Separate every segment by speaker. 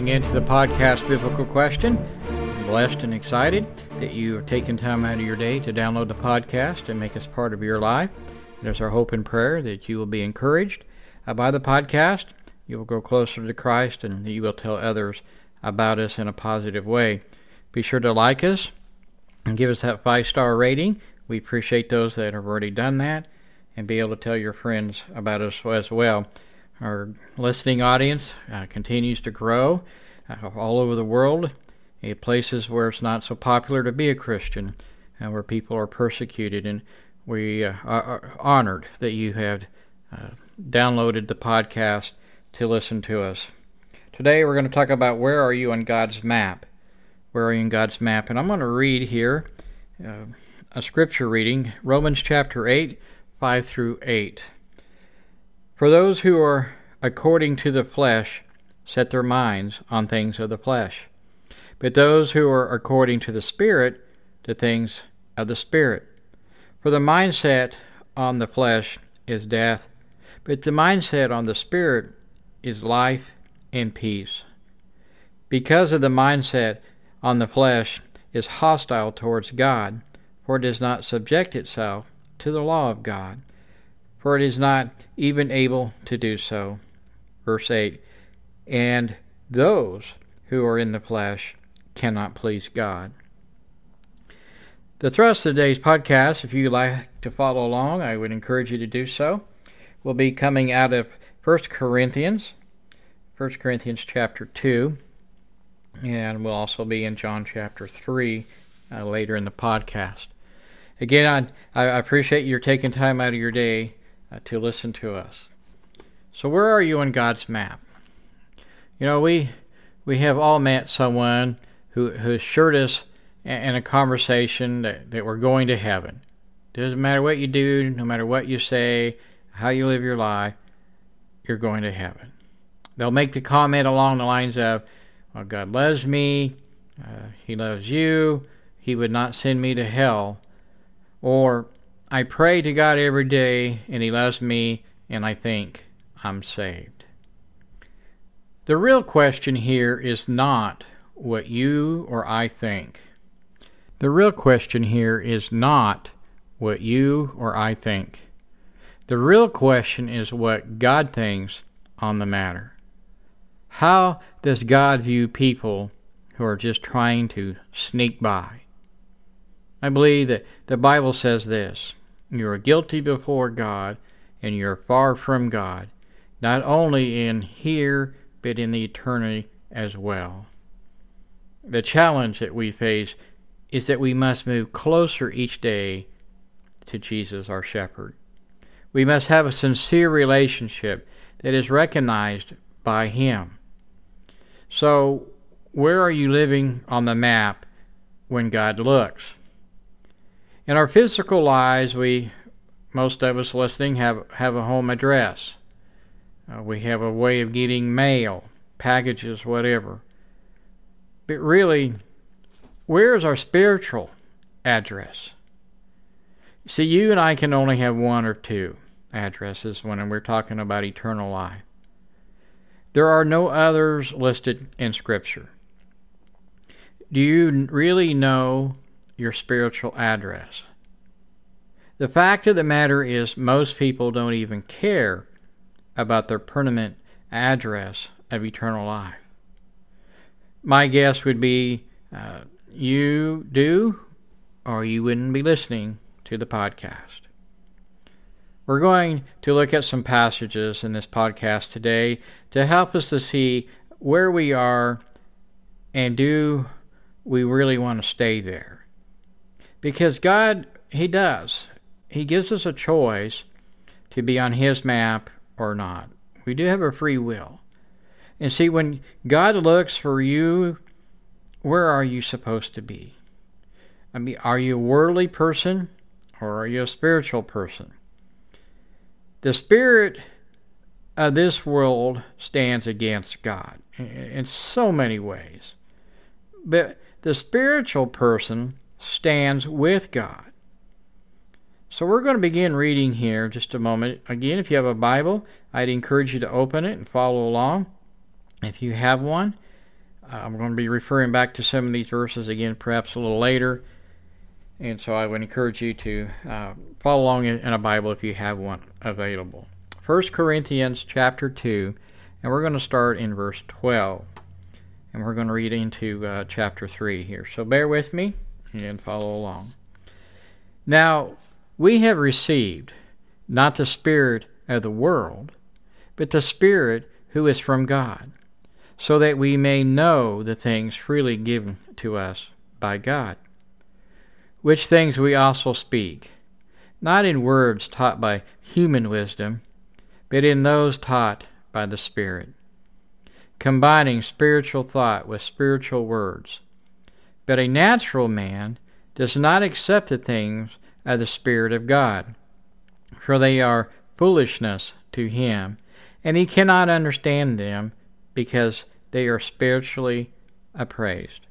Speaker 1: tuning in to the podcast Biblical Question. I'm blessed and excited that you are taking time out of your day to download the podcast and make us part of your life. It is our hope and prayer that you will be encouraged uh, by the podcast. You will grow closer to Christ and that you will tell others about us in a positive way. Be sure to like us and give us that five star rating. We appreciate those that have already done that and be able to tell your friends about us as well. Our listening audience uh, continues to grow uh, all over the world, in places where it's not so popular to be a Christian, and where people are persecuted. And we uh, are honored that you have uh, downloaded the podcast to listen to us. Today we're going to talk about where are you on God's map? Where are you in God's map? And I'm going to read here uh, a scripture reading, Romans chapter 8, 5 through 8. For those who are according to the flesh set their minds on things of the flesh, but those who are according to the Spirit to things of the Spirit. For the mindset on the flesh is death, but the mindset on the Spirit is life and peace. Because of the mindset on the flesh is hostile towards God, for it does not subject itself to the law of God for it is not even able to do so. Verse 8 And those who are in the flesh cannot please God. The thrust of today's podcast, if you'd like to follow along, I would encourage you to do so, will be coming out of 1 Corinthians, 1 Corinthians chapter 2, and we'll also be in John chapter 3 uh, later in the podcast. Again, I, I appreciate your taking time out of your day uh, to listen to us. So, where are you on God's map? You know, we we have all met someone who who assured us in a conversation that, that we're going to heaven. Doesn't matter what you do, no matter what you say, how you live your life, you're going to heaven. They'll make the comment along the lines of, well, God loves me, uh, He loves you, He would not send me to hell. Or, I pray to God every day, and He loves me, and I think I'm saved. The real question here is not what you or I think. The real question here is not what you or I think. The real question is what God thinks on the matter. How does God view people who are just trying to sneak by? I believe that the Bible says this you are guilty before God, and you are far from God, not only in here, but in the eternity as well. The challenge that we face is that we must move closer each day to Jesus, our shepherd. We must have a sincere relationship that is recognized by Him. So, where are you living on the map when God looks? In our physical lives, we, most of us listening, have, have a home address. Uh, we have a way of getting mail, packages, whatever. But really, where is our spiritual address? See, you and I can only have one or two addresses when we're talking about eternal life. There are no others listed in Scripture. Do you really know your spiritual address. The fact of the matter is, most people don't even care about their permanent address of eternal life. My guess would be uh, you do, or you wouldn't be listening to the podcast. We're going to look at some passages in this podcast today to help us to see where we are and do we really want to stay there. Because God, He does. He gives us a choice to be on His map or not. We do have a free will. And see, when God looks for you, where are you supposed to be? I mean, are you a worldly person or are you a spiritual person? The spirit of this world stands against God in so many ways. But the spiritual person stands with God. So we're going to begin reading here just a moment. Again, if you have a Bible, I'd encourage you to open it and follow along. If you have one, I'm going to be referring back to some of these verses again, perhaps a little later. And so I would encourage you to uh, follow along in, in a Bible if you have one available. 1 Corinthians chapter 2, and we're going to start in verse 12. And we're going to read into uh, chapter 3 here. So bear with me and follow along. Now, we have received not the Spirit of the world, but the Spirit who is from God, so that we may know the things freely given to us by God. Which things we also speak, not in words taught by human wisdom, but in those taught by the Spirit, combining spiritual thought with spiritual words. But a natural man does not accept the things of the Spirit of God, for they are foolishness to him, and he cannot understand them because they are spiritually appraised.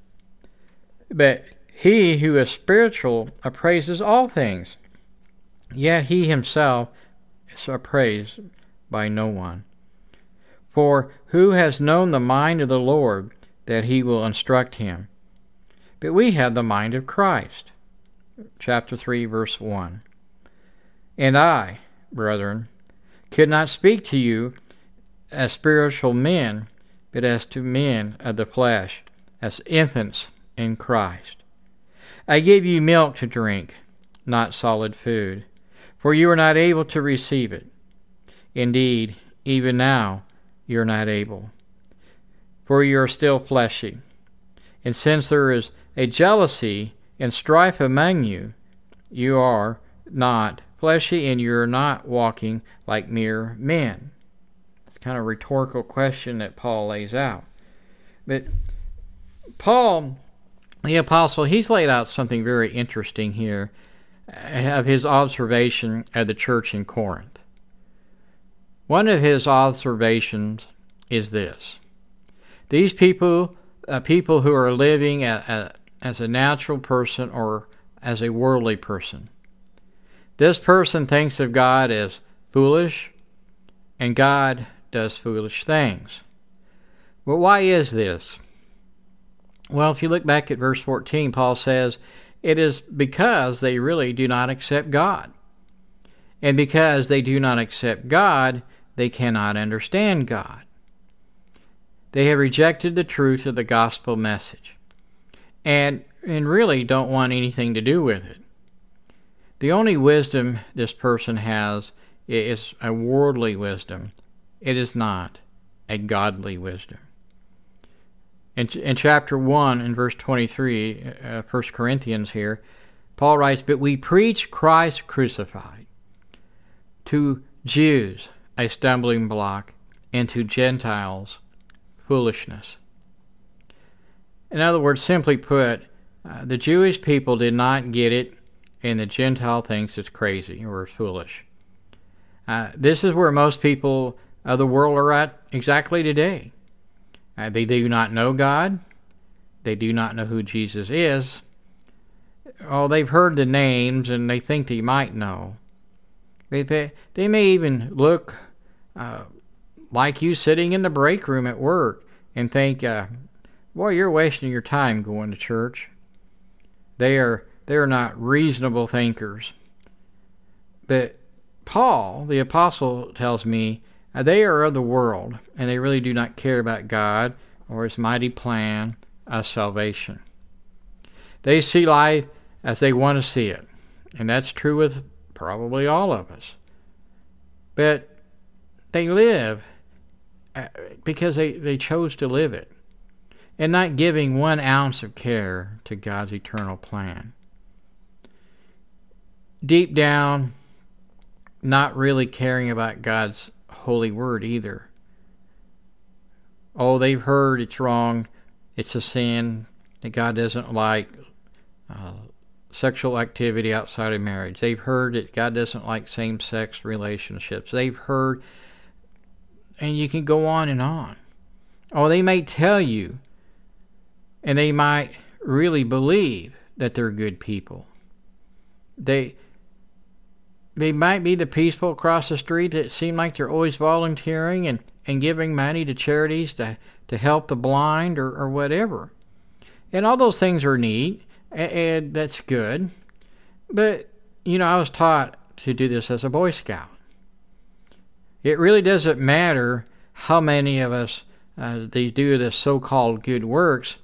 Speaker 1: But he who is spiritual appraises all things, yet he himself is appraised by no one. For who has known the mind of the Lord that he will instruct him? But we have the mind of Christ. Chapter 3, verse 1. And I, brethren, could not speak to you as spiritual men, but as to men of the flesh, as infants in Christ. I gave you milk to drink, not solid food, for you are not able to receive it. Indeed, even now you are not able, for you are still fleshy. And since there is a jealousy and strife among you, you are not fleshy and you're not walking like mere men. It's kind of a rhetorical question that Paul lays out. But Paul, the apostle, he's laid out something very interesting here of his observation of the church in Corinth. One of his observations is this these people, uh, people who are living a, a, as a natural person or as a worldly person, this person thinks of God as foolish, and God does foolish things. Well, why is this? Well, if you look back at verse 14, Paul says, It is because they really do not accept God. And because they do not accept God, they cannot understand God. They have rejected the truth of the gospel message and, and really don't want anything to do with it. The only wisdom this person has is a worldly wisdom. It is not a godly wisdom. In, in chapter 1, in verse 23, uh, 1 Corinthians here, Paul writes, But we preach Christ crucified, to Jews a stumbling block, and to Gentiles foolishness. In other words, simply put, uh, the Jewish people did not get it and the Gentile thinks it's crazy or foolish. Uh, this is where most people of the world are at exactly today. Uh, they do not know God. They do not know who Jesus is. Oh, they've heard the names and they think they might know. They, they, they may even look uh, like you sitting in the break room at work and think, uh, boy, you're wasting your time going to church. They are they are not reasonable thinkers. But Paul, the apostle, tells me uh, they are of the world, and they really do not care about God or his mighty plan of salvation. They see life as they want to see it, and that's true with probably all of us. But they live uh, because they, they chose to live it, and not giving one ounce of care to God's eternal plan deep down, not really caring about God's holy word either. Oh, they've heard it's wrong, it's a sin, that God doesn't like uh, sexual activity outside of marriage. They've heard that God doesn't like same sex relationships. They've heard, and you can go on and on. Oh, they may tell you, and they might really believe that they're good people. They they might be the peaceful across the street that seem like they're always volunteering and, and giving money to charities to, to help the blind or, or whatever. And all those things are neat, and, and that's good. But, you know, I was taught to do this as a Boy Scout. It really doesn't matter how many of us uh, they do the so-called good works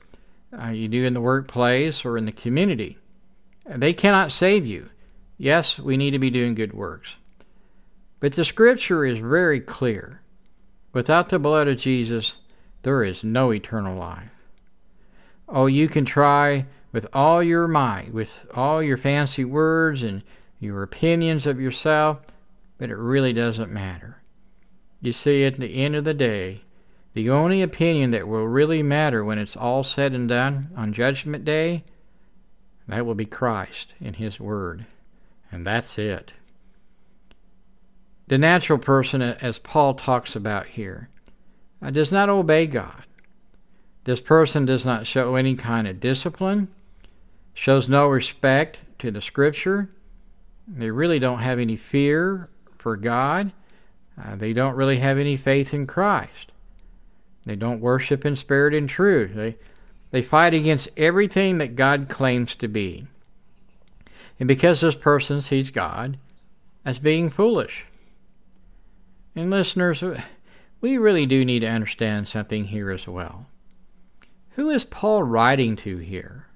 Speaker 1: uh, you do in the workplace or in the community. They cannot save you. Yes, we need to be doing good works. But the scripture is very clear. Without the blood of Jesus, there is no eternal life. Oh, you can try with all your might, with all your fancy words and your opinions of yourself, but it really doesn't matter. You see, at the end of the day, the only opinion that will really matter when it's all said and done on Judgment Day, that will be Christ and His Word. And that's it. The natural person, as Paul talks about here, uh, does not obey God. This person does not show any kind of discipline, shows no respect to the Scripture. They really don't have any fear for God. Uh, they don't really have any faith in Christ. They don't worship in spirit and truth. They, they fight against everything that God claims to be. And because this person sees God as being foolish. And listeners, we really do need to understand something here as well. Who is Paul writing to here?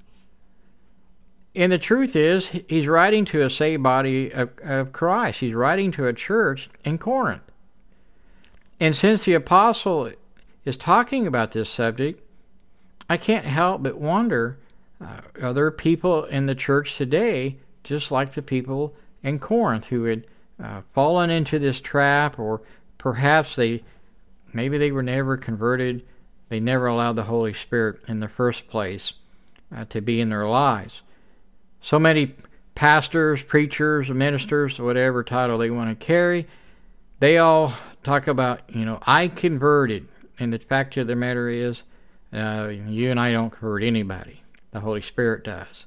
Speaker 1: And the truth is, he's writing to a saved body of, of Christ. He's writing to a church in Corinth. And since the apostle is talking about this subject, I can't help but wonder uh, are there people in the church today, just like the people in Corinth, who had uh, fallen into this trap, or perhaps they maybe they were never converted, they never allowed the Holy Spirit in the first place uh, to be in their lives. So many pastors, preachers, ministers, whatever title they want to carry, they all talk about, you know, I converted. And the fact of the matter is, uh, you and I don't convert anybody. The Holy Spirit does.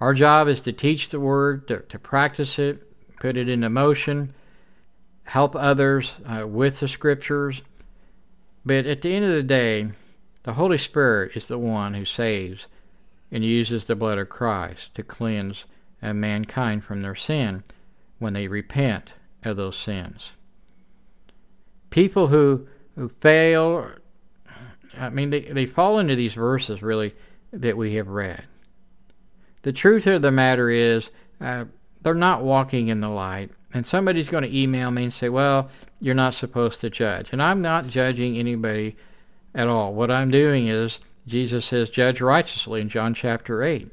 Speaker 1: Our job is to teach the Word, to, to practice it, put it into motion, help others uh, with the Scriptures. But at the end of the day, the Holy Spirit is the one who saves and uses the blood of Christ to cleanse uh, mankind from their sin when they repent of those sins. People who who fail. I mean, they, they fall into these verses really that we have read. The truth of the matter is, uh, they're not walking in the light. And somebody's going to email me and say, well, you're not supposed to judge. And I'm not judging anybody at all. What I'm doing is, Jesus says, judge righteously in John chapter 8.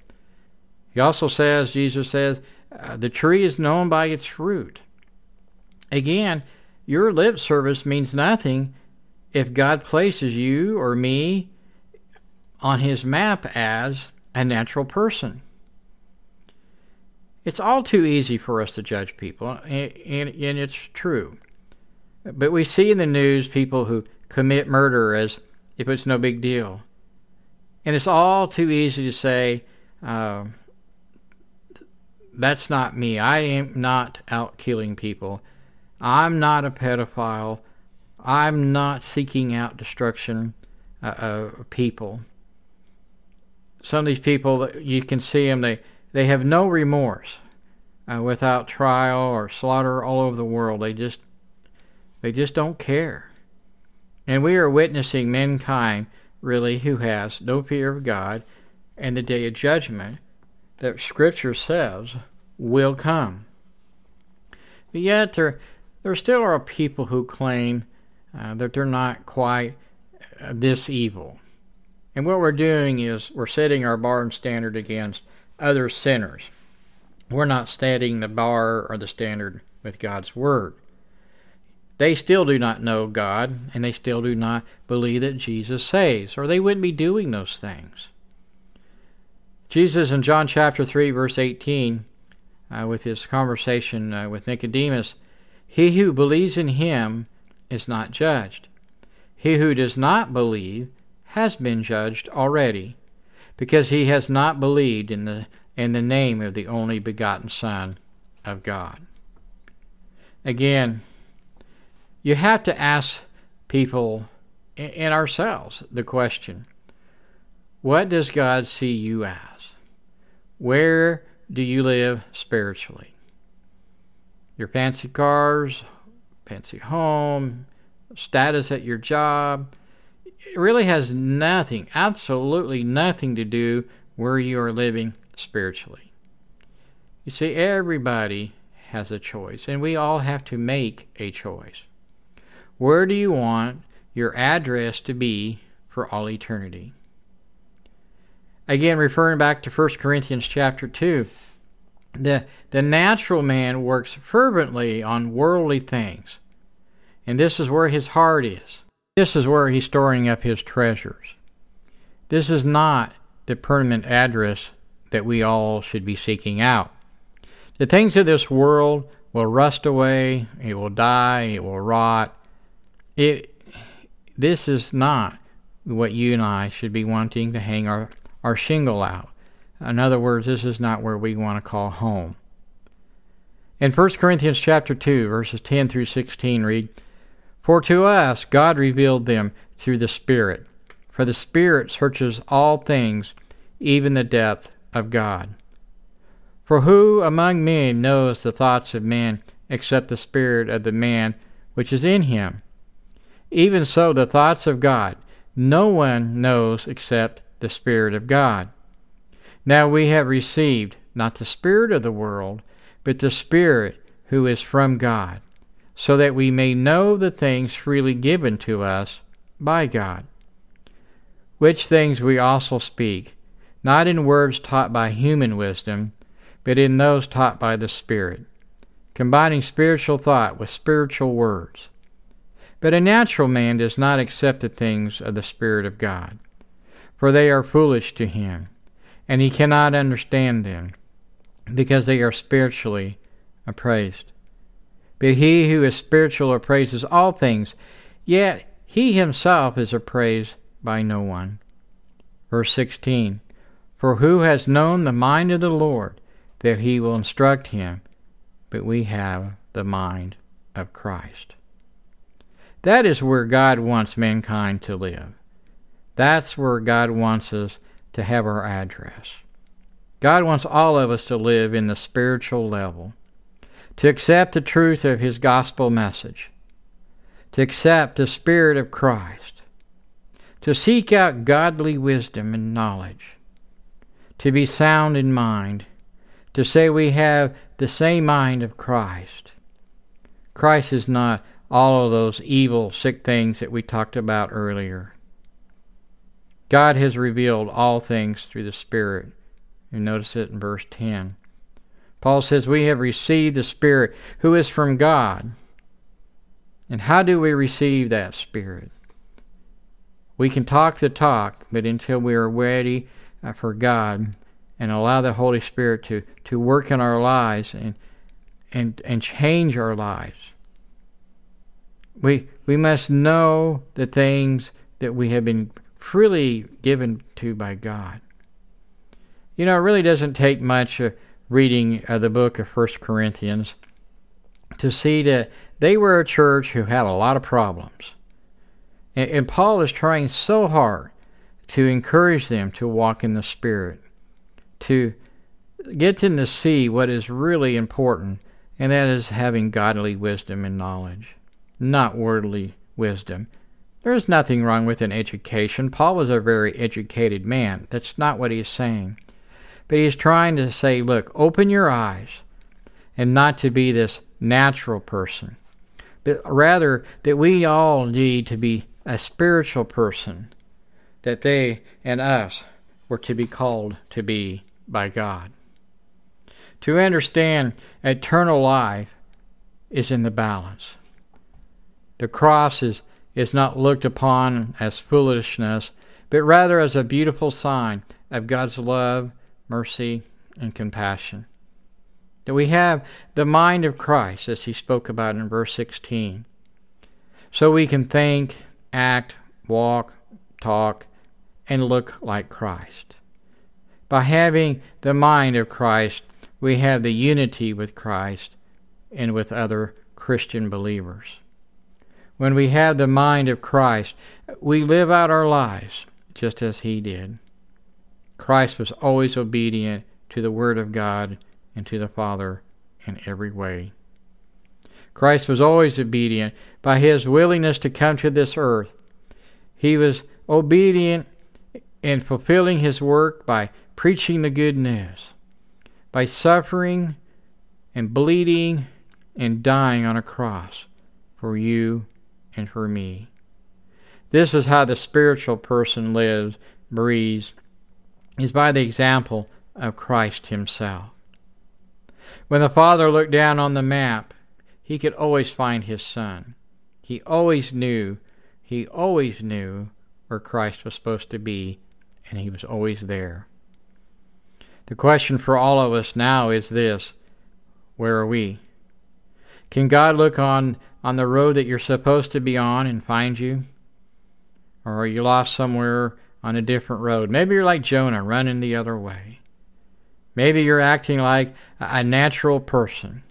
Speaker 1: He also says, Jesus says, uh, the tree is known by its fruit. Again, your lip service means nothing if God places you or me on his map as a natural person. It's all too easy for us to judge people, and, and, and, it's true. But we see in the news people who commit murder as if it's no big deal. And it's all too easy to say, uh, that's not me. I am not out killing people. I'm not a pedophile. I'm not seeking out destruction uh, of people. Some of these people, you can see them, they, they have no remorse uh, without trial or slaughter all over the world. They just, they just don't care. And we are witnessing mankind, really, who has no fear of God and the day of judgment that Scripture says will come. But yet, there, there still are people who claim uh, that they're not quite uh, this evil. And what we're doing is we're setting our bar and standard against other sinners. We're not setting the bar or the standard with God's Word. They still do not know God, and they still do not believe that Jesus saves, or they wouldn't be doing those things. Jesus in John chapter 3, verse 18, uh, with his conversation uh, with Nicodemus, he who believes in him is not judged. He who does not believe has been judged already, because he has not believed in the in the name of the only begotten Son of God. Again, you have to ask people and ourselves the question what does God see you as? Where do you live spiritually? Your fancy cars, fancy home, status at your job, it really has nothing, absolutely nothing to do where you are living spiritually. You see, everybody has a choice, and we all have to make a choice. Where do you want your address to be for all eternity? Again, referring back to 1 Corinthians chapter 2, the, the natural man works fervently on worldly things, and this is where his heart is. This is where he's storing up his treasures. This is not the permanent address that we all should be seeking out. The things of this world will rust away, it will die, it will rot. It, this is not what you and I should be wanting to hang our, our shingle out. In other words, this is not where we want to call home. In 1 Corinthians chapter 2, verses 10 through 16 read, For to us God revealed them through the Spirit. For the Spirit searches all things, even the depth of God. For who among men knows the thoughts of man except the spirit of the man which is in him? Even so, the thoughts of God no one knows except the Spirit of God. Now we have received not the Spirit of the world, but the Spirit who is from God, so that we may know the things freely given to us by God. Which things we also speak, not in words taught by human wisdom, but in those taught by the Spirit, combining spiritual thought with spiritual words. But a natural man does not accept the things of the Spirit of God, for they are foolish to him, and he cannot understand them, because they are spiritually appraised. But he who is spiritual appraises all things, yet he himself is appraised by no one. Verse 16 For who has known the mind of the Lord? that he will instruct him, but we have the mind of Christ. That is where God wants mankind to live. That's where God wants us to have our address. God wants all of us to live in the spiritual level, to accept the truth of His gospel message, to accept the Spirit of Christ, to seek out godly wisdom and knowledge, to be sound in mind, to say we have the same mind of Christ. Christ is not all of those evil, sick things that we talked about earlier. God has revealed all things through the Spirit. You notice it in verse 10. Paul says, We have received the Spirit who is from God. And how do we receive that Spirit? We can talk the talk, but until we are ready uh, for God, and allow the Holy Spirit to, to work in our lives and, and, and change our lives. We, we must know the things that we have been freely given to by God. You know, it really doesn't take much uh, reading uh, the book of First Corinthians to see that they were a church who had a lot of problems. And, and Paul is trying so hard to encourage them to walk in the Spirit to get them to see what is really important, and that is having godly wisdom and knowledge, not worldly wisdom. There is nothing wrong with an education. Paul was a very educated man. That's not what he's saying. But he's trying to say, look, open your eyes and not to be this natural person, but rather that we all need to be a spiritual person, that they and us were to be called to be by God. To understand eternal life is in the balance. The cross is, is not looked upon as foolishness, but rather as a beautiful sign of God's love, mercy, and compassion. That we have the mind of Christ, as he spoke about in verse 16, so we can think, act, walk, talk, and look like Christ. By having the mind of Christ, we have the unity with Christ and with other Christian believers. When we have the mind of Christ, we live out our lives just as He did. Christ was always obedient to the Word of God and to the Father in every way. Christ was always obedient by His willingness to come to this earth. He was obedient in fulfilling His work by preaching the good news, by suffering and bleeding and dying on a cross for you and for me. This is how the spiritual person lives, breathes, is by the example of Christ Himself. When the Father looked down on the map, He could always find His Son. He always knew, He always knew where Christ was supposed to be, and He was always there. The question for all of us now is this Where are we? Can God look on, on the road that you're supposed to be on and find you? Or are you lost somewhere on a different road? Maybe you're like Jonah, running the other way. Maybe you're acting like a natural person.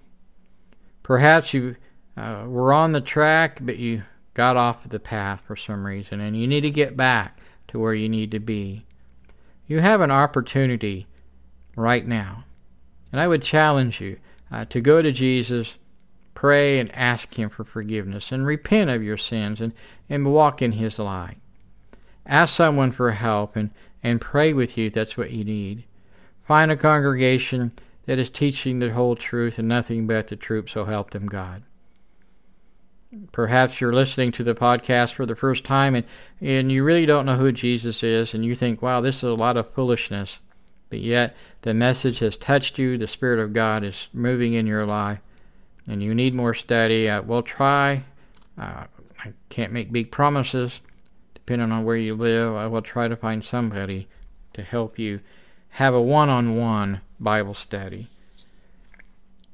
Speaker 1: Perhaps you uh, were on the track, but you got off the path for some reason, and you need to get back to where you need to be. You have an opportunity right now. And I would challenge you uh, to go to Jesus Pray and ask Him for forgiveness and repent of your sins and, and walk in His light. Ask someone for help and, and pray with you that's what you need. Find a congregation that is teaching the whole truth and nothing but the truth, so help them God. Perhaps you're listening to the podcast for the first time and, and you really don't know who Jesus is, and you think, wow, this is a lot of foolishness. But yet, the message has touched you, the Spirit of God is moving in your life, and you need more study, uh, we'll try. Uh, I can't make big promises, depending on where you live. I will try to find somebody to help you have a one on one Bible study.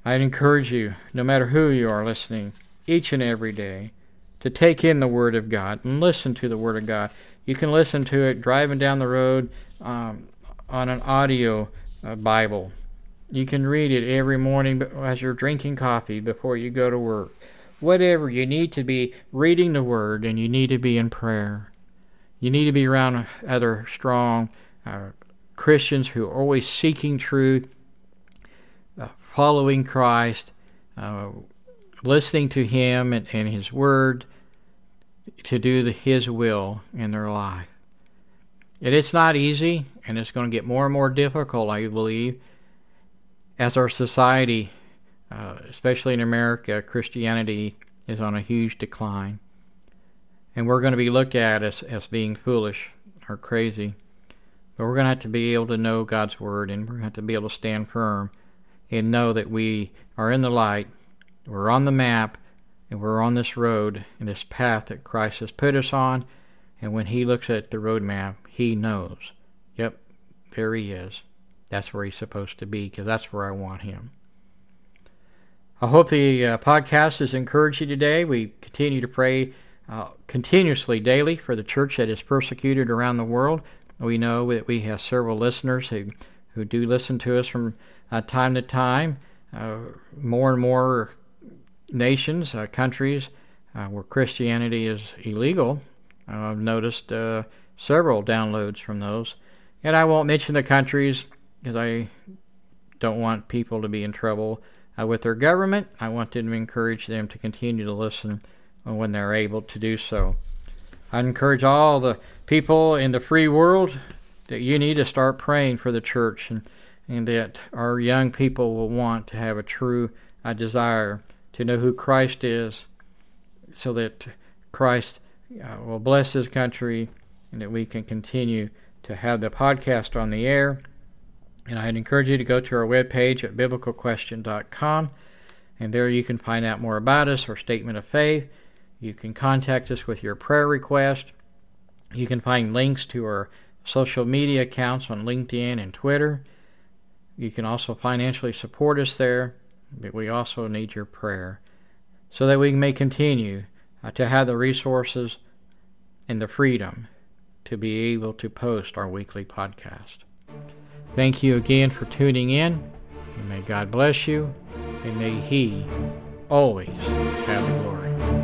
Speaker 1: I'd encourage you, no matter who you are listening, each and every day, to take in the Word of God and listen to the Word of God. You can listen to it driving down the road um, on an audio uh, Bible you can read it every morning as you're drinking coffee before you go to work. Whatever, you need to be reading the Word and you need to be in prayer. You need to be around other strong uh, Christians who are always seeking truth, uh, following Christ, uh, listening to Him and, and, His Word to do the, His will in their life. And it's not easy, and it's going to get more and more difficult, I believe as our society, uh, especially in America, Christianity is on a huge decline. And we're going to be looked at as, as being foolish or crazy. But we're going to have to be able to know God's Word and we're going to have to be able to stand firm and know that we are in the light, we're on the map, and we're on this road and this path that Christ has put us on. And when He looks at the road map, He knows. Yep, there He is. That's where he's supposed to be because that's where I want him. I hope the uh, podcast has encouraged you today. We continue to pray uh, continuously daily for the church that is persecuted around the world. We know that we have several listeners who, who do listen to us from uh, time to time. Uh, more and more nations, uh, countries uh, where Christianity is illegal. I've noticed several downloads from those. And I won't mention the countries because I don't want people to be in trouble uh, with their government. I want to encourage them to continue to listen when they're able to do so. I encourage all the people in the free world that you need to start praying for the church and, and that our young people will want to have a true desire to know who Christ is so that Christ uh, will bless his country and that we can continue to have the podcast on the air and I'd encourage you to go to our webpage at biblicalquestion.com, and there you can find out more about us, our statement of faith. You can contact us with your prayer request. You can find links to our social media accounts on LinkedIn and Twitter. You can also financially support us there, but we also need your prayer so that we may continue uh, to have the resources and the freedom to be able to post our weekly podcast. Thank you again for tuning in. And may God bless you, and may He always have glory.